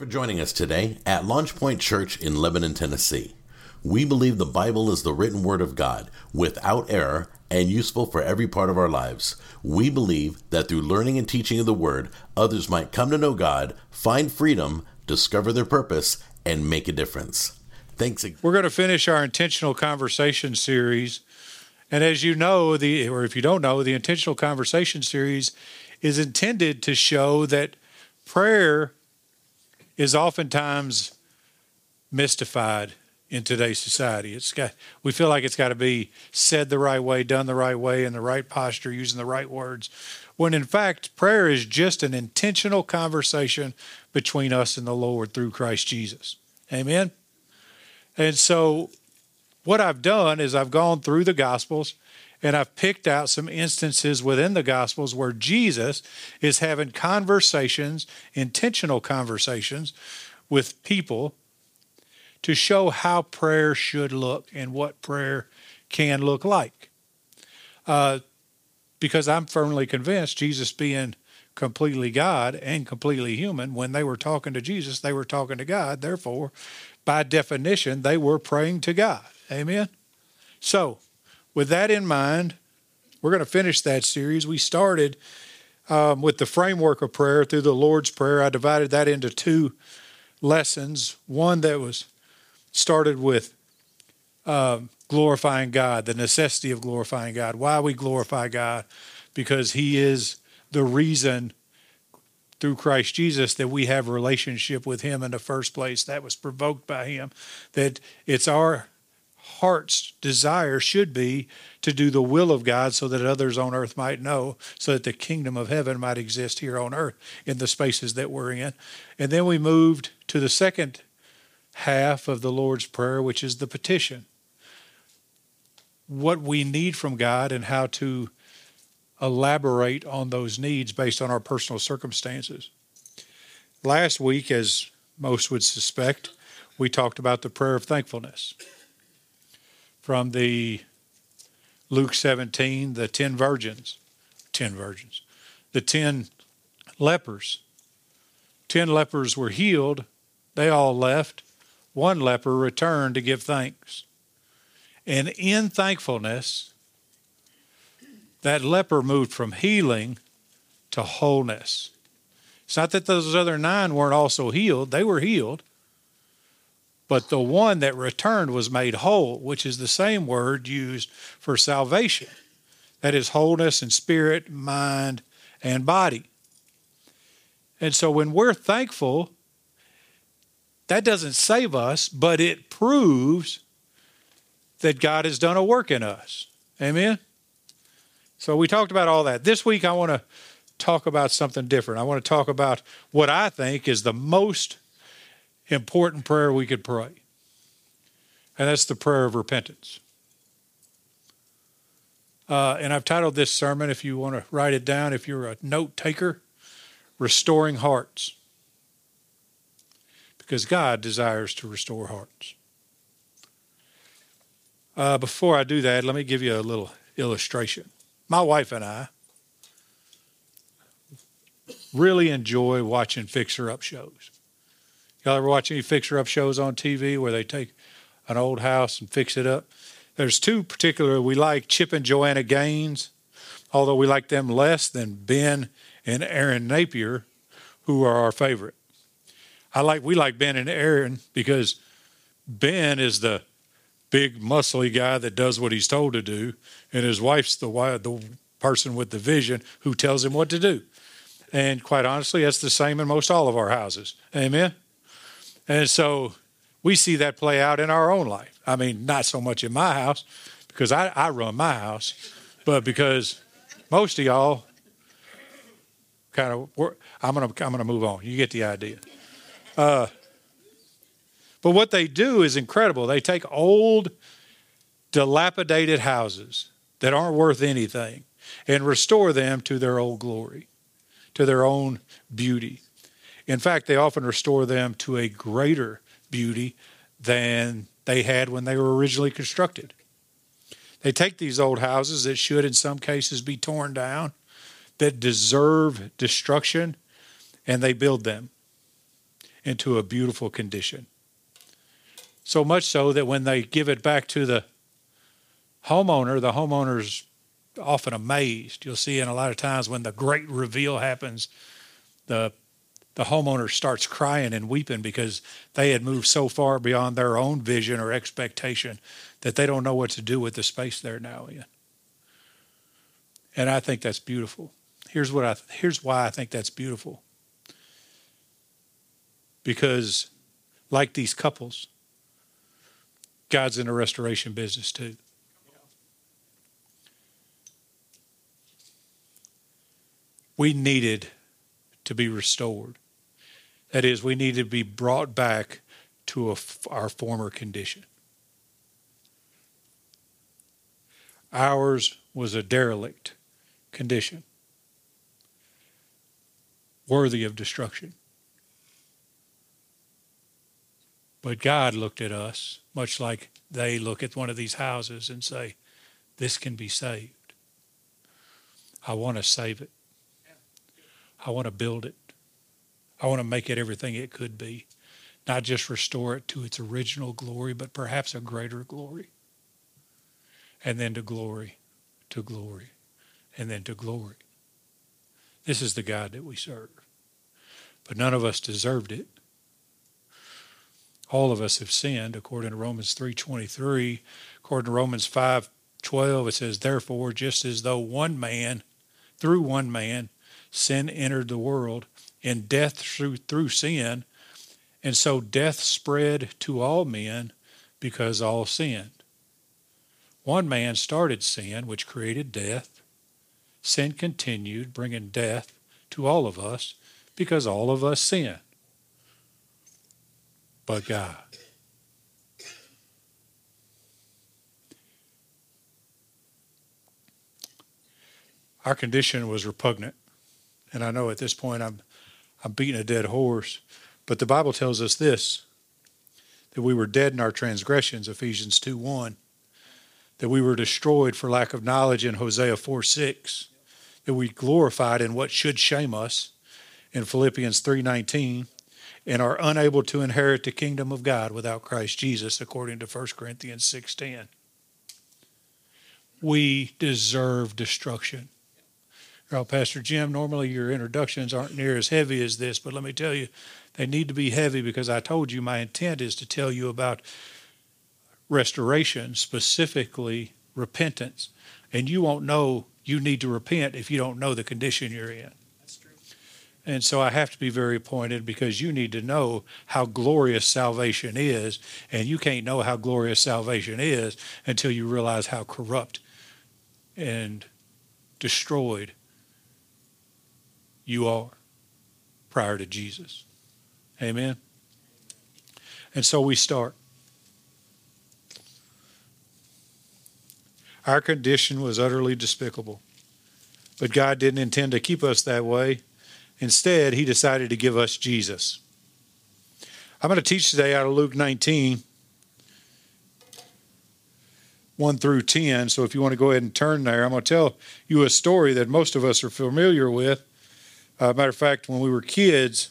for joining us today at Launch Point Church in Lebanon, Tennessee. We believe the Bible is the written word of God, without error, and useful for every part of our lives. We believe that through learning and teaching of the word, others might come to know God, find freedom, discover their purpose, and make a difference. Thanks. We're going to finish our intentional conversation series. And as you know, the or if you don't know, the intentional conversation series is intended to show that prayer is oftentimes mystified in today's society. It's got we feel like it's got to be said the right way, done the right way, in the right posture, using the right words. When in fact, prayer is just an intentional conversation between us and the Lord through Christ Jesus. Amen. And so what I've done is I've gone through the gospels and I've picked out some instances within the Gospels where Jesus is having conversations, intentional conversations with people to show how prayer should look and what prayer can look like. Uh, because I'm firmly convinced Jesus being completely God and completely human, when they were talking to Jesus, they were talking to God. Therefore, by definition, they were praying to God. Amen? So, with that in mind, we're going to finish that series. We started um, with the framework of prayer through the Lord's Prayer. I divided that into two lessons. One that was started with uh, glorifying God, the necessity of glorifying God. Why we glorify God? Because He is the reason through Christ Jesus that we have relationship with Him in the first place. That was provoked by Him. That it's our heart's desire should be to do the will of God so that others on earth might know, so that the kingdom of heaven might exist here on earth in the spaces that we're in. And then we moved to the second half of the Lord's Prayer, which is the petition. What we need from God and how to elaborate on those needs based on our personal circumstances. Last week, as most would suspect, we talked about the prayer of thankfulness from the Luke 17, the 10 virgins, 10 virgins, the 10 lepers. 10 lepers were healed, they all left. One leper returned to give thanks. And in thankfulness, that leper moved from healing to wholeness. It's not that those other nine weren't also healed, they were healed. But the one that returned was made whole, which is the same word used for salvation. That is wholeness in spirit, mind, and body. And so when we're thankful, that doesn't save us, but it proves that God has done a work in us. Amen? So we talked about all that. This week, I want to talk about something different. I want to talk about what I think is the most important prayer we could pray. And that's the prayer of repentance. Uh, and I've titled this sermon, if you want to write it down, if you're a note taker, Restoring Hearts. Because God desires to restore hearts. Uh, before I do that, let me give you a little illustration. My wife and I really enjoy watching fixer up shows. Y'all ever watch any fixer up shows on TV where they take an old house and fix it up? There's two particular we like Chip and Joanna Gaines, although we like them less than Ben and Erin Napier, who are our favorite. I like we like Ben and Erin because Ben is the big muscly guy that does what he's told to do, and his wife's the the person with the vision who tells him what to do. And quite honestly, that's the same in most all of our houses. Amen. And so we see that play out in our own life. I mean, not so much in my house because I, I run my house, but because most of y'all kind of, I'm gonna I'm gonna move on. You get the idea. Uh, but what they do is incredible. They take old, dilapidated houses that aren't worth anything and restore them to their old glory, to their own beauty. In fact, they often restore them to a greater beauty than they had when they were originally constructed. They take these old houses that should, in some cases, be torn down, that deserve destruction, and they build them. into a beautiful condition. So much so that when they give it back to the homeowner, the homeowner's often amazed. You'll see in a lot of times when the great reveal happens, the the homeowner starts crying and weeping because they had moved so far beyond their own vision or expectation that they don't know what to do with the space they're now in. And I think that's beautiful. Here's what I here's why I think that's beautiful. Because like these couples, God's in the restoration business too. We needed to be restored. That is, we need to be brought back to a, our former condition. Ours was a derelict condition, worthy of destruction. But God looked at us much like they look at one of these houses and say, This can be saved. I want to save it. I want to build it. I want to make it everything it could be. Not just restore it to its original glory, but perhaps a greater glory. And then to glory, to glory, and then to glory. This is the God that we serve. But none of us deserved it all of us have sinned according to Romans 3:23 according to Romans 5:12 it says therefore just as though one man through one man sin entered the world and death through through sin and so death spread to all men because all sinned one man started sin which created death sin continued bringing death to all of us because all of us sinned but God. Our condition was repugnant. And I know at this point I'm, I'm beating a dead horse, but the Bible tells us this that we were dead in our transgressions, Ephesians 2 1, that we were destroyed for lack of knowledge in Hosea 4 6, that we glorified in what should shame us in Philippians 3 19, and are unable to inherit the kingdom of God without Christ Jesus, according to 1 Corinthians 6.10. We deserve destruction. Well, Pastor Jim, normally your introductions aren't near as heavy as this, but let me tell you, they need to be heavy because I told you my intent is to tell you about restoration, specifically repentance. And you won't know you need to repent if you don't know the condition you're in. That's true. And so I have to be very pointed because you need to know how glorious salvation is. And you can't know how glorious salvation is until you realize how corrupt and destroyed you are prior to Jesus. Amen. And so we start. Our condition was utterly despicable, but God didn't intend to keep us that way. Instead, he decided to give us Jesus. I'm going to teach today out of Luke 19, 1 through 10. So if you want to go ahead and turn there, I'm going to tell you a story that most of us are familiar with. Uh, matter of fact, when we were kids,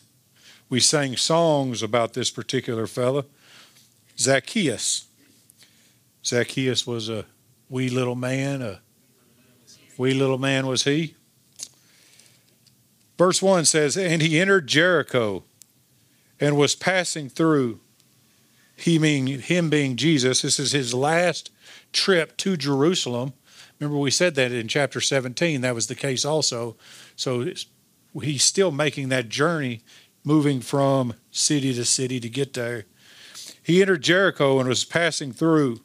we sang songs about this particular fella, Zacchaeus. Zacchaeus was a wee little man, a wee little man was he. Verse 1 says, And he entered Jericho and was passing through. He being, him being Jesus, this is his last trip to Jerusalem. Remember, we said that in chapter 17, that was the case also. So he's still making that journey, moving from city to city to get there. He entered Jericho and was passing through.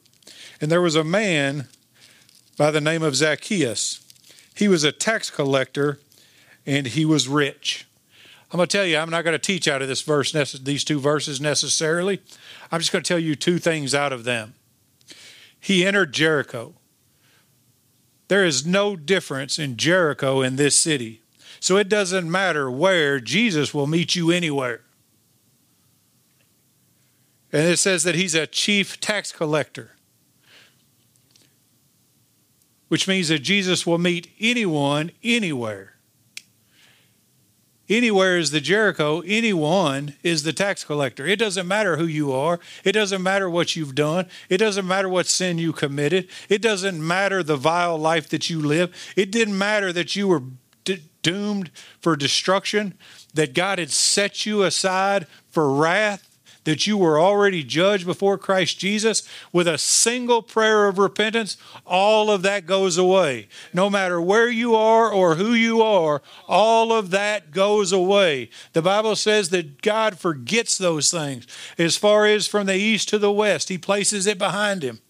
And there was a man by the name of Zacchaeus. He was a tax collector and he was rich. I'm going to tell you, I'm not going to teach out of this verse, these two verses necessarily. I'm just going to tell you two things out of them. He entered Jericho. There is no difference in Jericho in this city. So it doesn't matter where, Jesus will meet you anywhere. And it says that he's a chief tax collector, which means that Jesus will meet anyone anywhere. Anywhere is the Jericho, anyone is the tax collector. It doesn't matter who you are. It doesn't matter what you've done. It doesn't matter what sin you committed. It doesn't matter the vile life that you live. It didn't matter that you were doomed for destruction, that God had set you aside for wrath that you were already judged before Christ Jesus, with a single prayer of repentance, all of that goes away. No matter where you are or who you are, all of that goes away. The Bible says that God forgets those things. As far as from the east to the west, He places it behind Him,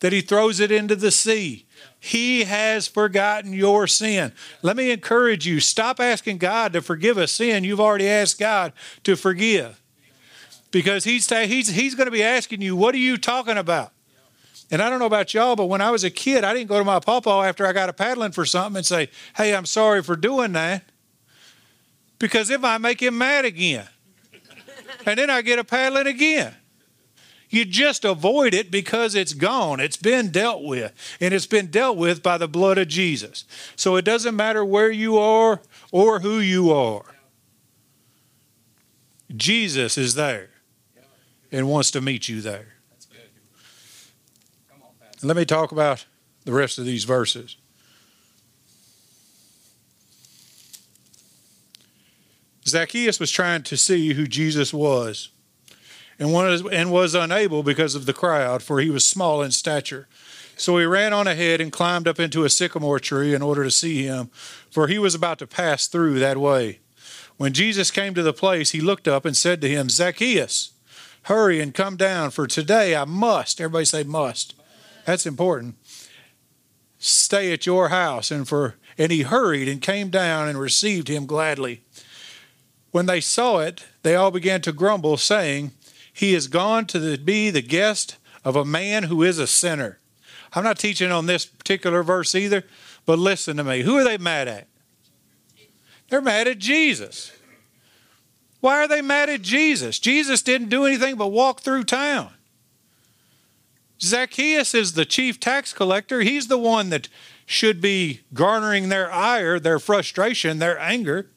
that He throws it into the sea. He has forgotten your sin. Let me encourage you stop asking God to forgive a sin you've already asked God to forgive because he's, he's, he's going to be asking you, What are you talking about? And I don't know about y'all, but when I was a kid, I didn't go to my papa after I got a paddling for something and say, Hey, I'm sorry for doing that. Because it might make him mad again. and then I get a paddling again. You just avoid it because it's gone. It's been dealt with. And it's been dealt with by the blood of Jesus. So it doesn't matter where you are or who you are. Jesus is there and wants to meet you there. Let me talk about the rest of these verses. Zacchaeus was trying to see who Jesus was and was, and was unable because of the crowd, for he was small in stature. So he ran on ahead and climbed up into a sycamore tree in order to see him, for he was about to pass through that way. When Jesus came to the place, he looked up and said to him, Zacchaeus, Hurry and come down, for today I must. Everybody say must. That's important. Stay at your house. And for and he hurried and came down and received him gladly. When they saw it, they all began to grumble, saying, He is gone to the, be the guest of a man who is a sinner. I'm not teaching on this particular verse either, but listen to me. Who are they mad at? They're mad at Jesus. Why are they mad at Jesus? Jesus didn't do anything but walk through town. Zacchaeus is the chief tax collector. He's the one that should be garnering their ire, their frustration, their anger.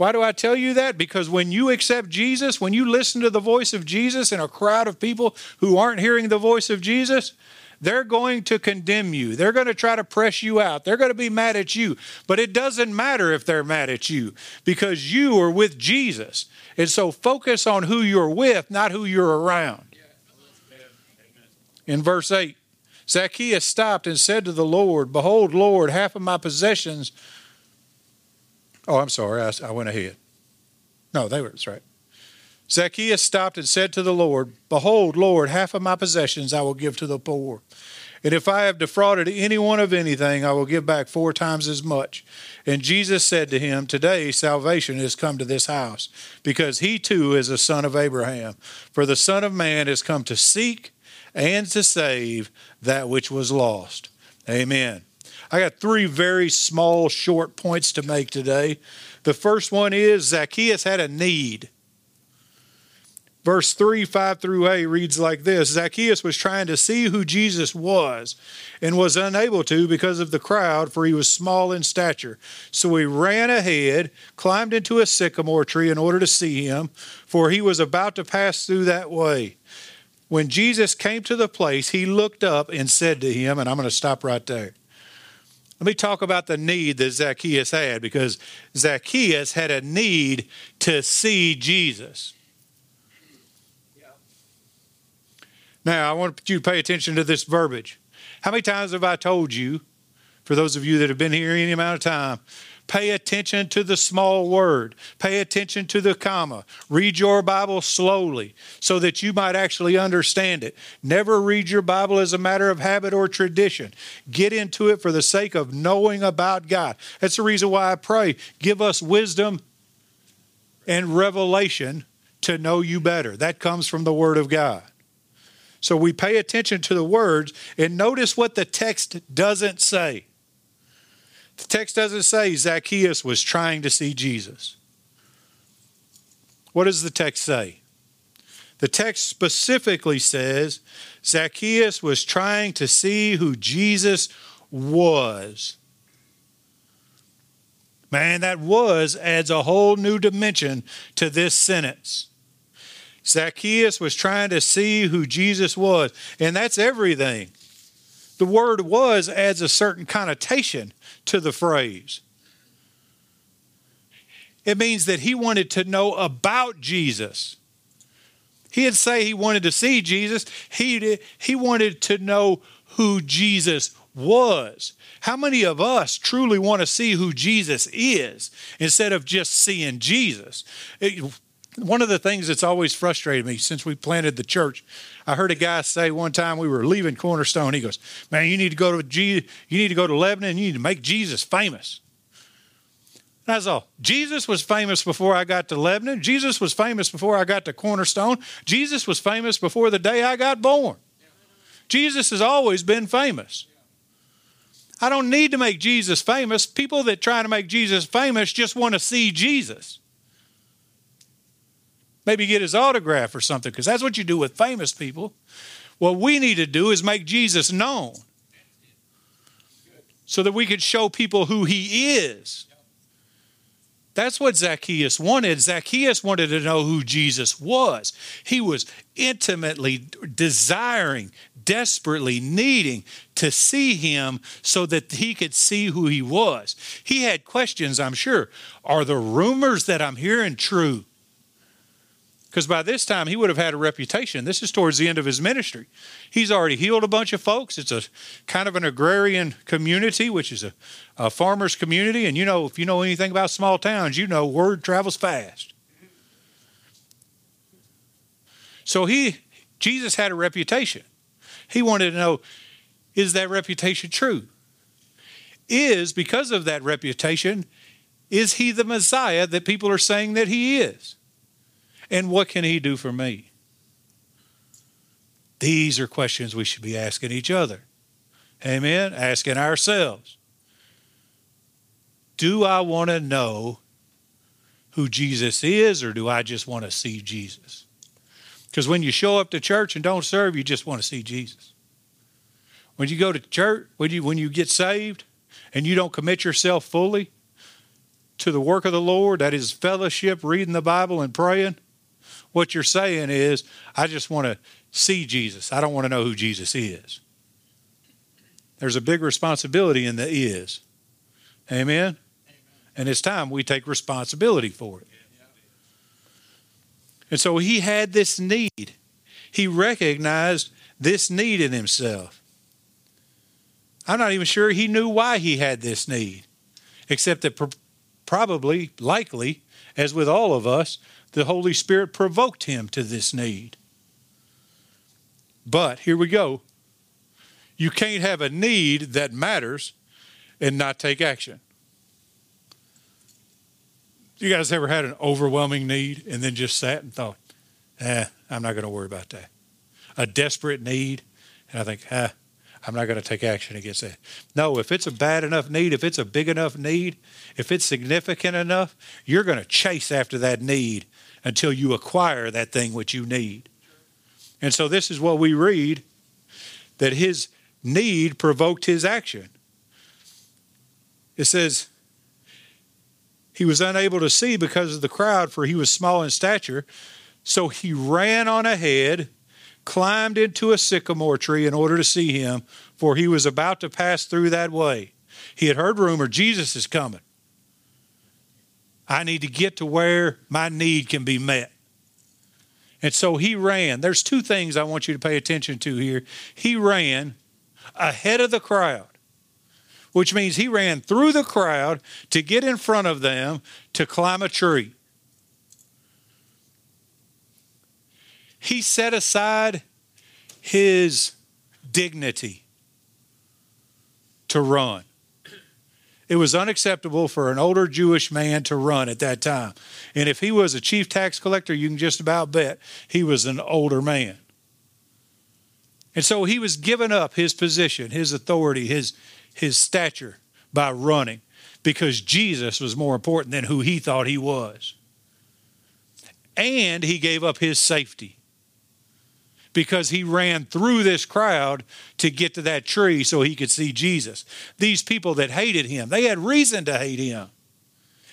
Why do I tell you that? Because when you accept Jesus, when you listen to the voice of Jesus in a crowd of people who aren't hearing the voice of Jesus, they're going to condemn you. They're going to try to press you out. They're going to be mad at you. But it doesn't matter if they're mad at you because you are with Jesus. And so focus on who you're with, not who you're around. In verse 8, Zacchaeus stopped and said to the Lord, Behold, Lord, half of my possessions. Oh, I'm sorry, I, I went ahead. No, they were, that's right. Zacchaeus stopped and said to the Lord, Behold, Lord, half of my possessions I will give to the poor. And if I have defrauded anyone of anything, I will give back four times as much. And Jesus said to him, Today salvation has come to this house, because he too is a son of Abraham. For the Son of Man has come to seek and to save that which was lost. Amen. I got three very small, short points to make today. The first one is Zacchaeus had a need. Verse 3, 5 through 8 reads like this Zacchaeus was trying to see who Jesus was and was unable to because of the crowd, for he was small in stature. So he ran ahead, climbed into a sycamore tree in order to see him, for he was about to pass through that way. When Jesus came to the place, he looked up and said to him, and I'm going to stop right there. Let me talk about the need that Zacchaeus had because Zacchaeus had a need to see Jesus. Now, I want you to pay attention to this verbiage. How many times have I told you, for those of you that have been here any amount of time, pay attention to the small word, pay attention to the comma, read your Bible slowly so that you might actually understand it. Never read your Bible as a matter of habit or tradition. Get into it for the sake of knowing about God. That's the reason why I pray. Give us wisdom and revelation to know you better. That comes from the Word of God. So we pay attention to the words and notice what the text doesn't say. The text doesn't say Zacchaeus was trying to see Jesus. What does the text say? The text specifically says Zacchaeus was trying to see who Jesus was. Man, that was adds a whole new dimension to this sentence. Zacchaeus was trying to see who Jesus was, and that's everything. The word was adds a certain connotation to the phrase. It means that he wanted to know about Jesus. He didn't say he wanted to see Jesus. He, did, he wanted to know who Jesus was. How many of us truly want to see who Jesus is instead of just seeing Jesus? It, one of the things that's always frustrated me since we planted the church, I heard a guy say one time we were leaving Cornerstone. He goes, "Man, you need to go to G- you need to go to Lebanon. You need to make Jesus famous." That's all. Jesus was famous before I got to Lebanon. Jesus was famous before I got to Cornerstone. Jesus was famous before the day I got born. Jesus has always been famous. I don't need to make Jesus famous. People that try to make Jesus famous just want to see Jesus. Maybe get his autograph or something, because that's what you do with famous people. What we need to do is make Jesus known so that we could show people who he is. That's what Zacchaeus wanted. Zacchaeus wanted to know who Jesus was. He was intimately desiring, desperately needing to see him so that he could see who he was. He had questions, I'm sure. Are the rumors that I'm hearing true? Because by this time he would have had a reputation. This is towards the end of his ministry. He's already healed a bunch of folks. It's a kind of an agrarian community, which is a, a farmer's community. And you know, if you know anything about small towns, you know word travels fast. So he, Jesus had a reputation. He wanted to know, is that reputation true? Is, because of that reputation, is he the Messiah that people are saying that he is? And what can he do for me? These are questions we should be asking each other. Amen? Asking ourselves. Do I want to know who Jesus is, or do I just want to see Jesus? Because when you show up to church and don't serve, you just want to see Jesus. When you go to church, when you, when you get saved and you don't commit yourself fully to the work of the Lord, that is fellowship, reading the Bible, and praying, what you're saying is, I just want to see Jesus. I don't want to know who Jesus is. There's a big responsibility in the is. Amen? Amen. And it's time we take responsibility for it. And so he had this need. He recognized this need in himself. I'm not even sure he knew why he had this need, except that probably, likely, as with all of us, the Holy Spirit provoked him to this need. But here we go. You can't have a need that matters and not take action. You guys ever had an overwhelming need and then just sat and thought, eh, I'm not going to worry about that? A desperate need, and I think, ah, I'm not going to take action against that. No, if it's a bad enough need, if it's a big enough need, if it's significant enough, you're going to chase after that need until you acquire that thing which you need. And so this is what we read that his need provoked his action. It says, he was unable to see because of the crowd, for he was small in stature. So he ran on ahead, climbed into a sycamore tree in order to see him, for he was about to pass through that way. He had heard rumor Jesus is coming. I need to get to where my need can be met. And so he ran. There's two things I want you to pay attention to here. He ran ahead of the crowd, which means he ran through the crowd to get in front of them to climb a tree. He set aside his dignity to run. It was unacceptable for an older Jewish man to run at that time. And if he was a chief tax collector, you can just about bet he was an older man. And so he was giving up his position, his authority, his, his stature by running because Jesus was more important than who he thought he was. And he gave up his safety because he ran through this crowd to get to that tree so he could see Jesus. These people that hated him, they had reason to hate him.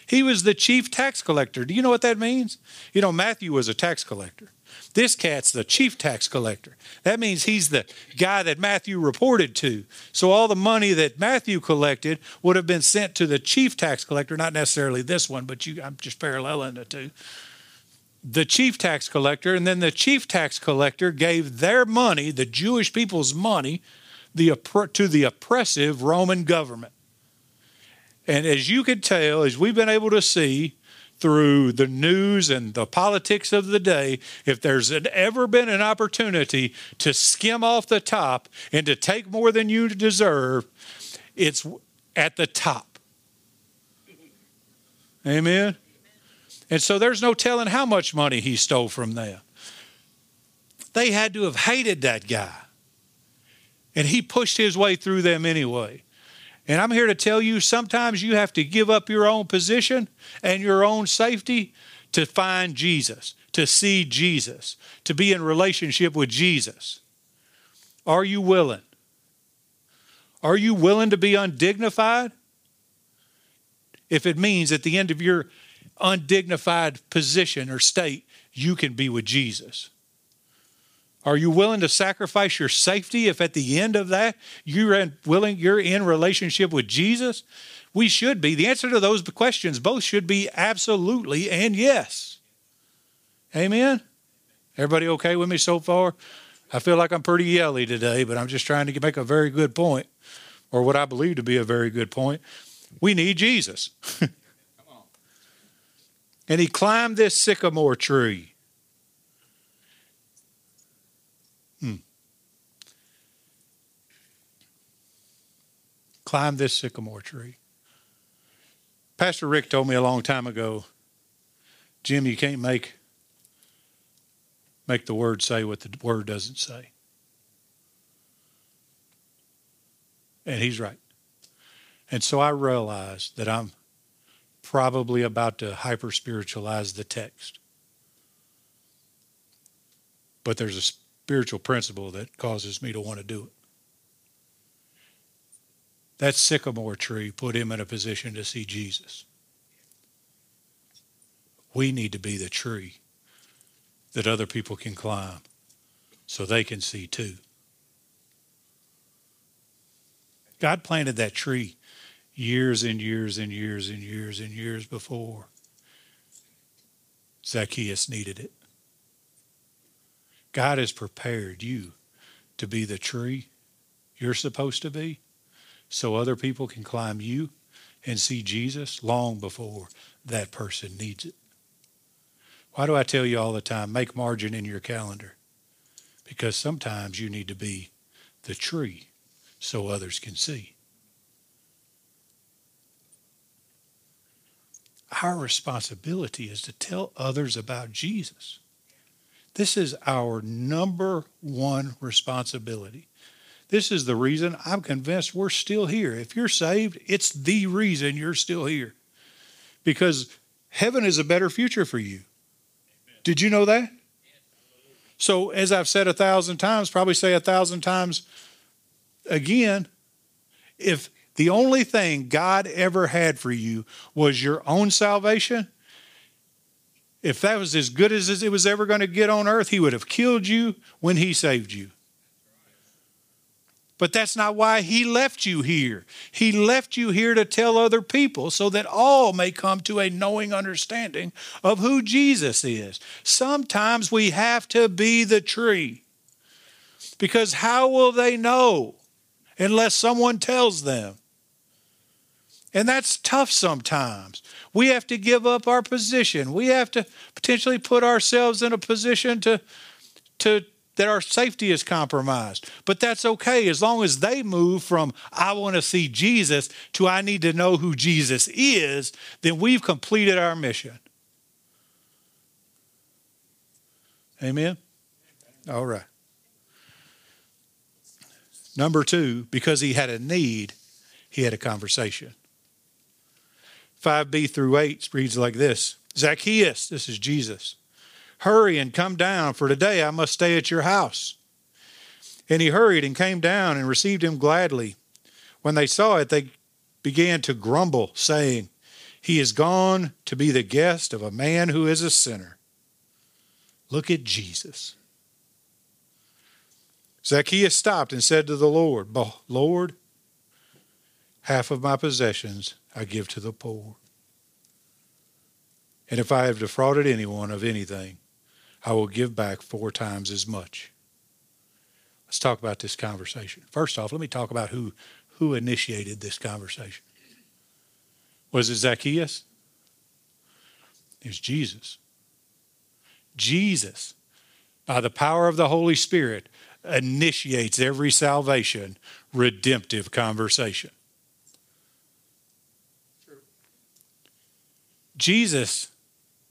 He was the chief tax collector. Do you know what that means? You know, Matthew was a tax collector. This cat's the chief tax collector. That means he's the guy that Matthew reported to. So all the money that Matthew collected would have been sent to the chief tax collector, not necessarily this one, but you, I'm just paralleling the two. The chief tax collector, and then the chief tax collector gave their money, the Jewish people's money, the, to the oppressive Roman government. And as you can tell, as we've been able to see through the news and the politics of the day, if there's ever been an opportunity to skim off the top and to take more than you deserve, it's at the top. Amen? And so there's no telling how much money he stole from them. They had to have hated that guy. And he pushed his way through them anyway. And I'm here to tell you sometimes you have to give up your own position and your own safety to find Jesus, to see Jesus, to be in relationship with Jesus. Are you willing? Are you willing to be undignified? If it means at the end of your undignified position or state, you can be with Jesus. Are you willing to sacrifice your safety if at the end of that you're in, willing you're in relationship with Jesus? We should be. The answer to those questions both should be absolutely and yes. Amen. Everybody okay with me so far? I feel like I'm pretty yelly today, but I'm just trying to make a very good point, or what I believe to be a very good point. We need Jesus. and he climbed this sycamore tree. Hmm. Climb this sycamore tree. Pastor Rick told me a long time ago, Jim, you can't make make the word say what the word doesn't say. And he's right. And so I realized that I'm probably about to hyper spiritualize the text. But there's a spiritual principle that causes me to want to do it. That sycamore tree put him in a position to see Jesus. We need to be the tree that other people can climb so they can see too. God planted that tree years and years and years and years and years before Zacchaeus needed it. God has prepared you to be the tree you're supposed to be so other people can climb you and see Jesus long before that person needs it. Why do I tell you all the time, make margin in your calendar? Because sometimes you need to be the tree so others can see. Our responsibility is to tell others about Jesus. This is our number one responsibility. This is the reason I'm convinced we're still here. If you're saved, it's the reason you're still here. Because heaven is a better future for you. Did you know that? So, as I've said a thousand times, probably say a thousand times again, if the only thing God ever had for you was your own salvation, if that was as good as it was ever going to get on earth, he would have killed you when he saved you. But that's not why he left you here. He left you here to tell other people so that all may come to a knowing understanding of who Jesus is. Sometimes we have to be the tree. Because how will they know unless someone tells them? And that's tough sometimes. We have to give up our position. We have to potentially put ourselves in a position to, to that our safety is compromised. But that's okay as long as they move from I want to see Jesus to I need to know who Jesus is, then we've completed our mission. Amen? All right. Number two, because he had a need, he had a conversation. 5b through 8 reads like this Zacchaeus, this is Jesus, hurry and come down, for today I must stay at your house. And he hurried and came down and received him gladly. When they saw it, they began to grumble, saying, He is gone to be the guest of a man who is a sinner. Look at Jesus. Zacchaeus stopped and said to the Lord, Lord, half of my possessions I give to the poor. And if I have defrauded anyone of anything, I will give back four times as much. Let's talk about this conversation. First off, let me talk about who, who initiated this conversation. Was it Zacchaeus? It was Jesus. Jesus, by the power of the Holy Spirit, initiates every salvation redemptive conversation. Jesus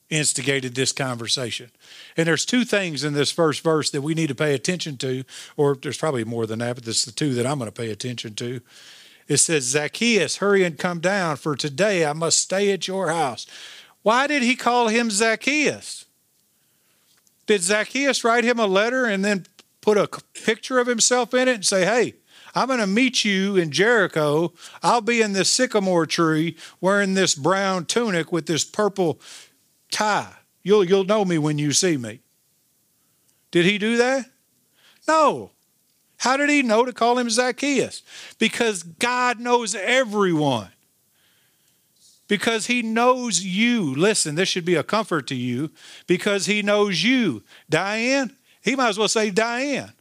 instigated this conversation. And there's two things in this first verse that we need to pay attention to, or there's probably more than that, but is the two that I'm going to pay attention to. It says, Zacchaeus, hurry and come down, for today I must stay at your house. Why did he call him Zacchaeus? Did Zacchaeus write him a letter and then put a picture of himself in it and say, hey, I'm going to meet you in Jericho. I'll be in this sycamore tree wearing this brown tunic with this purple tie. You'll, you'll know me when you see me. Did he do that? No. How did he know to call him Zacchaeus? Because God knows everyone. Because he knows you. Listen, this should be a comfort to you because he knows you. Diane, he might as well say Diane.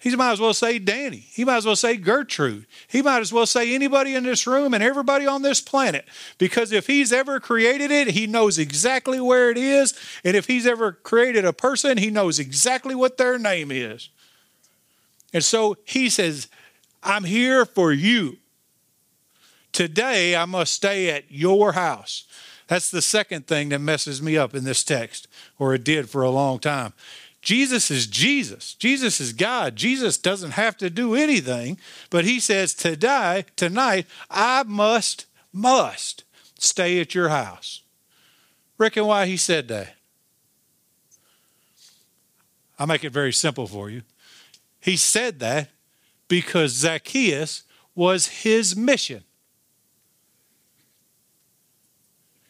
He might as well say Danny. He might as well say Gertrude. He might as well say anybody in this room and everybody on this planet. Because if he's ever created it, he knows exactly where it is. And if he's ever created a person, he knows exactly what their name is. And so he says, I'm here for you. Today I must stay at your house. That's the second thing that messes me up in this text, or it did for a long time. Jesus is Jesus. Jesus is God. Jesus doesn't have to do anything, but he says, Today, tonight, I must, must stay at your house. Reckon why he said that? I'll make it very simple for you. He said that because Zacchaeus was his mission.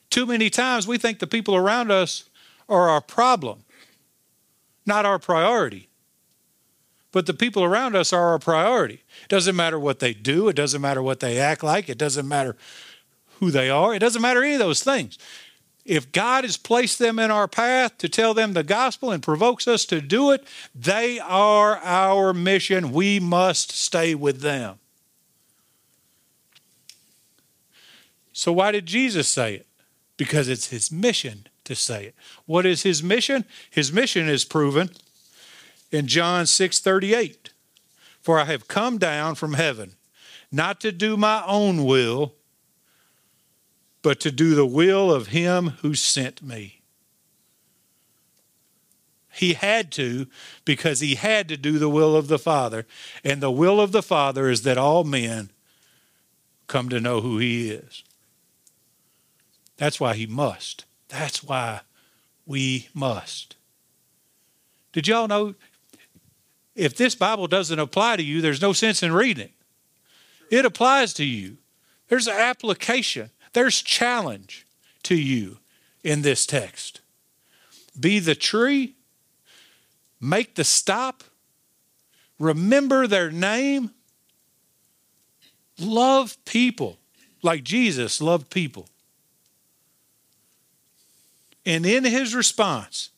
Too many times we think the people around us are our problem not our priority. But the people around us are our priority. It doesn't matter what they do, it doesn't matter what they act like, it doesn't matter who they are, it doesn't matter any of those things. If God has placed them in our path to tell them the gospel and provokes us to do it, they are our mission. We must stay with them. So, why did Jesus say it? Because it's his mission to say it. What is his mission? His mission is proven in John 6:38. For I have come down from heaven not to do my own will, but to do the will of him who sent me. He had to because he had to do the will of the Father. And the will of the Father is that all men come to know who he is. That's why he must. That's why we must. Did y'all know if this Bible doesn't apply to you, there's no sense in reading it? It applies to you. There's an application, there's challenge to you in this text. Be the tree, make the stop, remember their name, love people like Jesus loved people. And in his response,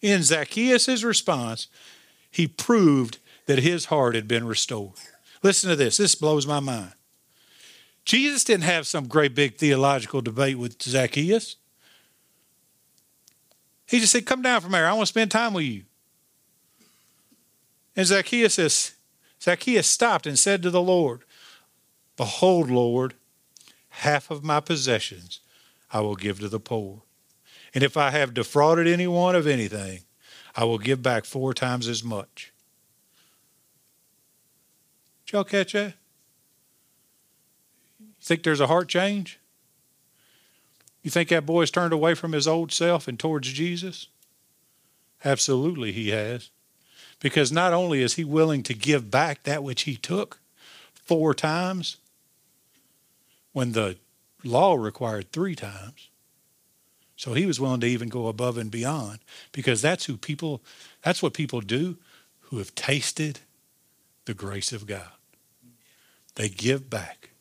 in Zacchaeus' response, he proved that his heart had been restored. Listen to this. This blows my mind. Jesus didn't have some great big theological debate with Zacchaeus. He just said, Come down from there. I want to spend time with you. And Zacchaeus says, Zacchaeus stopped and said to the Lord, Behold, Lord, half of my possessions I will give to the poor. And if I have defrauded anyone of anything, I will give back four times as much. Did y'all catch that? You think there's a heart change? You think that boy's turned away from his old self and towards Jesus? Absolutely, he has. Because not only is he willing to give back that which he took four times, when the law required three times. So he was willing to even go above and beyond because that's who people that's what people do who have tasted the grace of God. They give back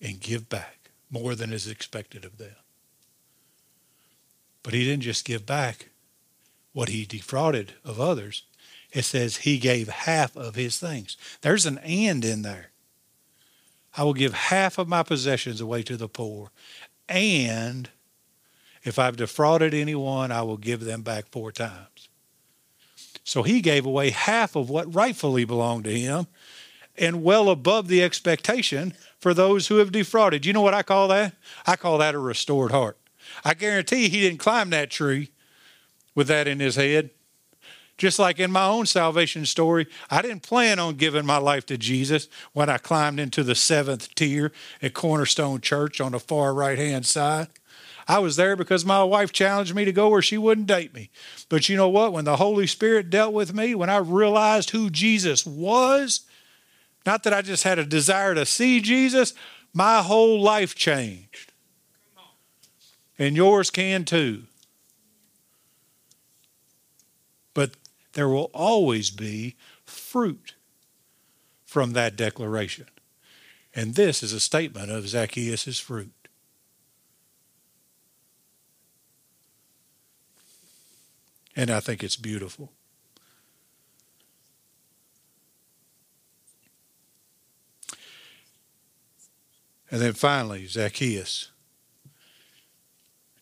and give back more than is expected of them. But he didn't just give back what he defrauded of others. It says he gave half of his things. There's an and in there. I will give half of my possessions away to the poor. And if I've defrauded anyone, I will give them back four times. So he gave away half of what rightfully belonged to him and well above the expectation for those who have defrauded. You know what I call that? I call that a restored heart. I guarantee he didn't climb that tree with that in his head. Just like in my own salvation story, I didn't plan on giving my life to Jesus when I climbed into the seventh tier at Cornerstone Church on the far right hand side. I was there because my wife challenged me to go where she wouldn't date me. But you know what? When the Holy Spirit dealt with me, when I realized who Jesus was, not that I just had a desire to see Jesus, my whole life changed. And yours can too. But there will always be fruit from that declaration. And this is a statement of Zacchaeus' fruit. And I think it's beautiful. And then finally, Zacchaeus.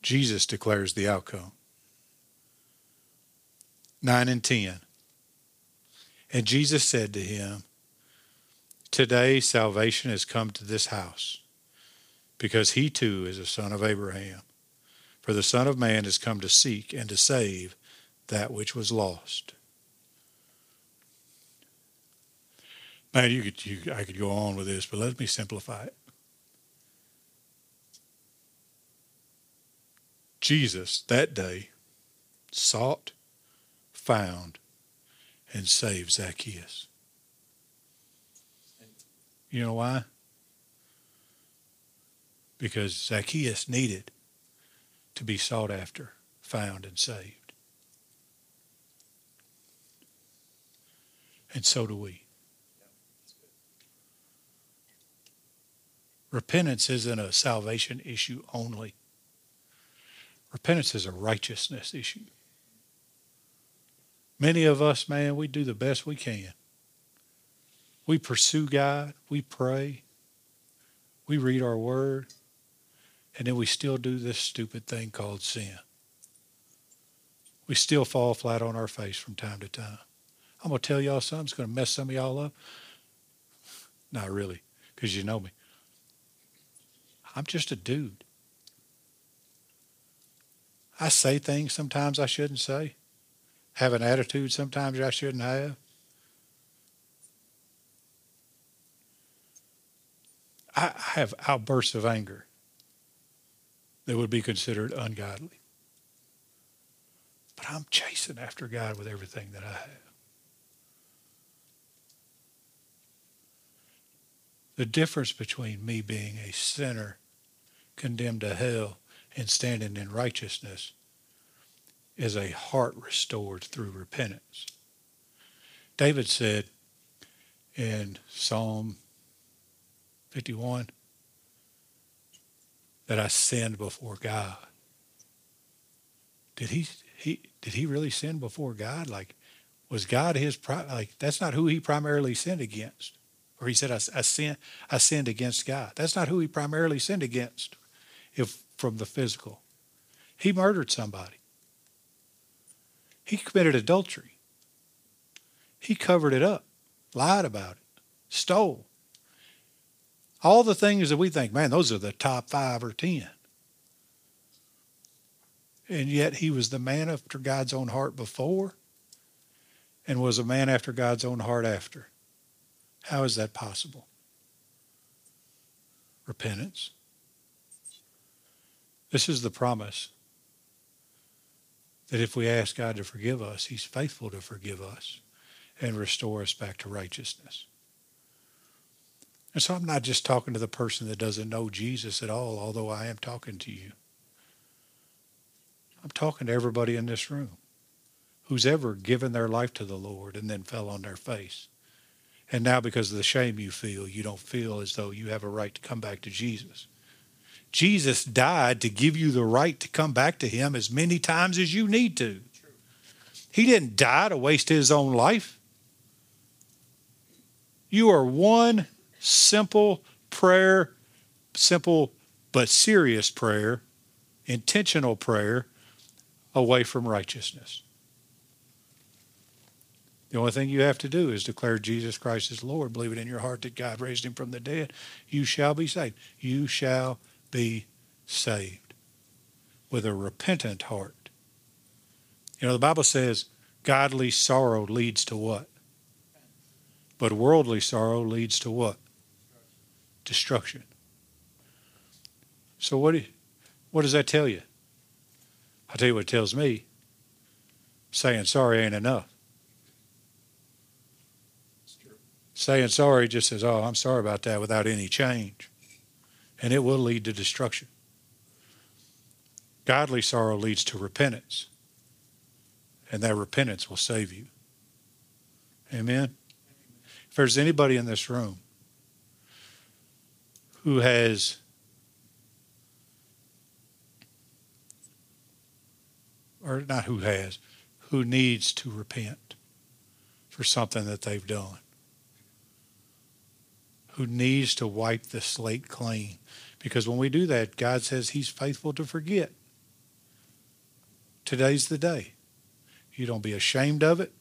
Jesus declares the outcome. 9 and 10. And Jesus said to him, Today salvation has come to this house, because he too is a son of Abraham. For the Son of Man has come to seek and to save that which was lost. Man, you could, you, I could go on with this, but let me simplify it. Jesus that day sought, found, and saved Zacchaeus. You know why? Because Zacchaeus needed to be sought after, found, and saved. And so do we. Repentance isn't a salvation issue only. Repentance is a righteousness issue. Many of us, man, we do the best we can. We pursue God, we pray, we read our word, and then we still do this stupid thing called sin. We still fall flat on our face from time to time. I'm going to tell y'all something. It's going to mess some of y'all up. Not really, because you know me. I'm just a dude. I say things sometimes I shouldn't say, have an attitude sometimes I shouldn't have. I have outbursts of anger that would be considered ungodly. But I'm chasing after God with everything that I have. The difference between me being a sinner condemned to hell and standing in righteousness is a heart restored through repentance. David said in Psalm 51 that I sinned before God. Did he he did he really sin before God? Like was God his like that's not who he primarily sinned against or he said, I, I, sin, I sinned against God. That's not who he primarily sinned against if from the physical. He murdered somebody. He committed adultery. He covered it up, lied about it, stole. All the things that we think, man, those are the top five or ten. And yet he was the man after God's own heart before and was a man after God's own heart after. How is that possible? Repentance. This is the promise that if we ask God to forgive us, He's faithful to forgive us and restore us back to righteousness. And so I'm not just talking to the person that doesn't know Jesus at all, although I am talking to you. I'm talking to everybody in this room who's ever given their life to the Lord and then fell on their face. And now, because of the shame you feel, you don't feel as though you have a right to come back to Jesus. Jesus died to give you the right to come back to Him as many times as you need to. He didn't die to waste His own life. You are one simple prayer, simple but serious prayer, intentional prayer away from righteousness. The only thing you have to do is declare Jesus Christ as Lord, believe it in your heart that God raised him from the dead. You shall be saved. You shall be saved with a repentant heart. You know, the Bible says godly sorrow leads to what? But worldly sorrow leads to what? Destruction. So what, do you, what does that tell you? I'll tell you what it tells me. Saying sorry ain't enough. Saying sorry just says, oh, I'm sorry about that without any change. And it will lead to destruction. Godly sorrow leads to repentance. And that repentance will save you. Amen. If there's anybody in this room who has or not who has, who needs to repent for something that they've done, who needs to wipe the slate clean. Because when we do that, God says He's faithful to forget. Today's the day. You don't be ashamed of it.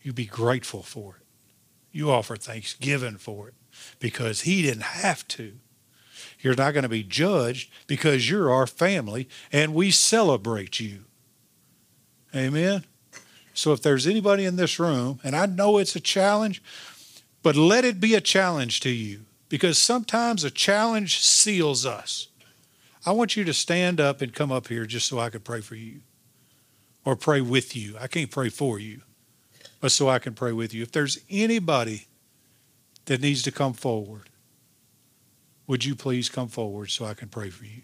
You be grateful for it. You offer thanksgiving for it because He didn't have to. You're not going to be judged because you're our family and we celebrate you. Amen. So if there's anybody in this room, and I know it's a challenge, but let it be a challenge to you because sometimes a challenge seals us. I want you to stand up and come up here just so I can pray for you or pray with you. I can't pray for you, but so I can pray with you. If there's anybody that needs to come forward, would you please come forward so I can pray for you?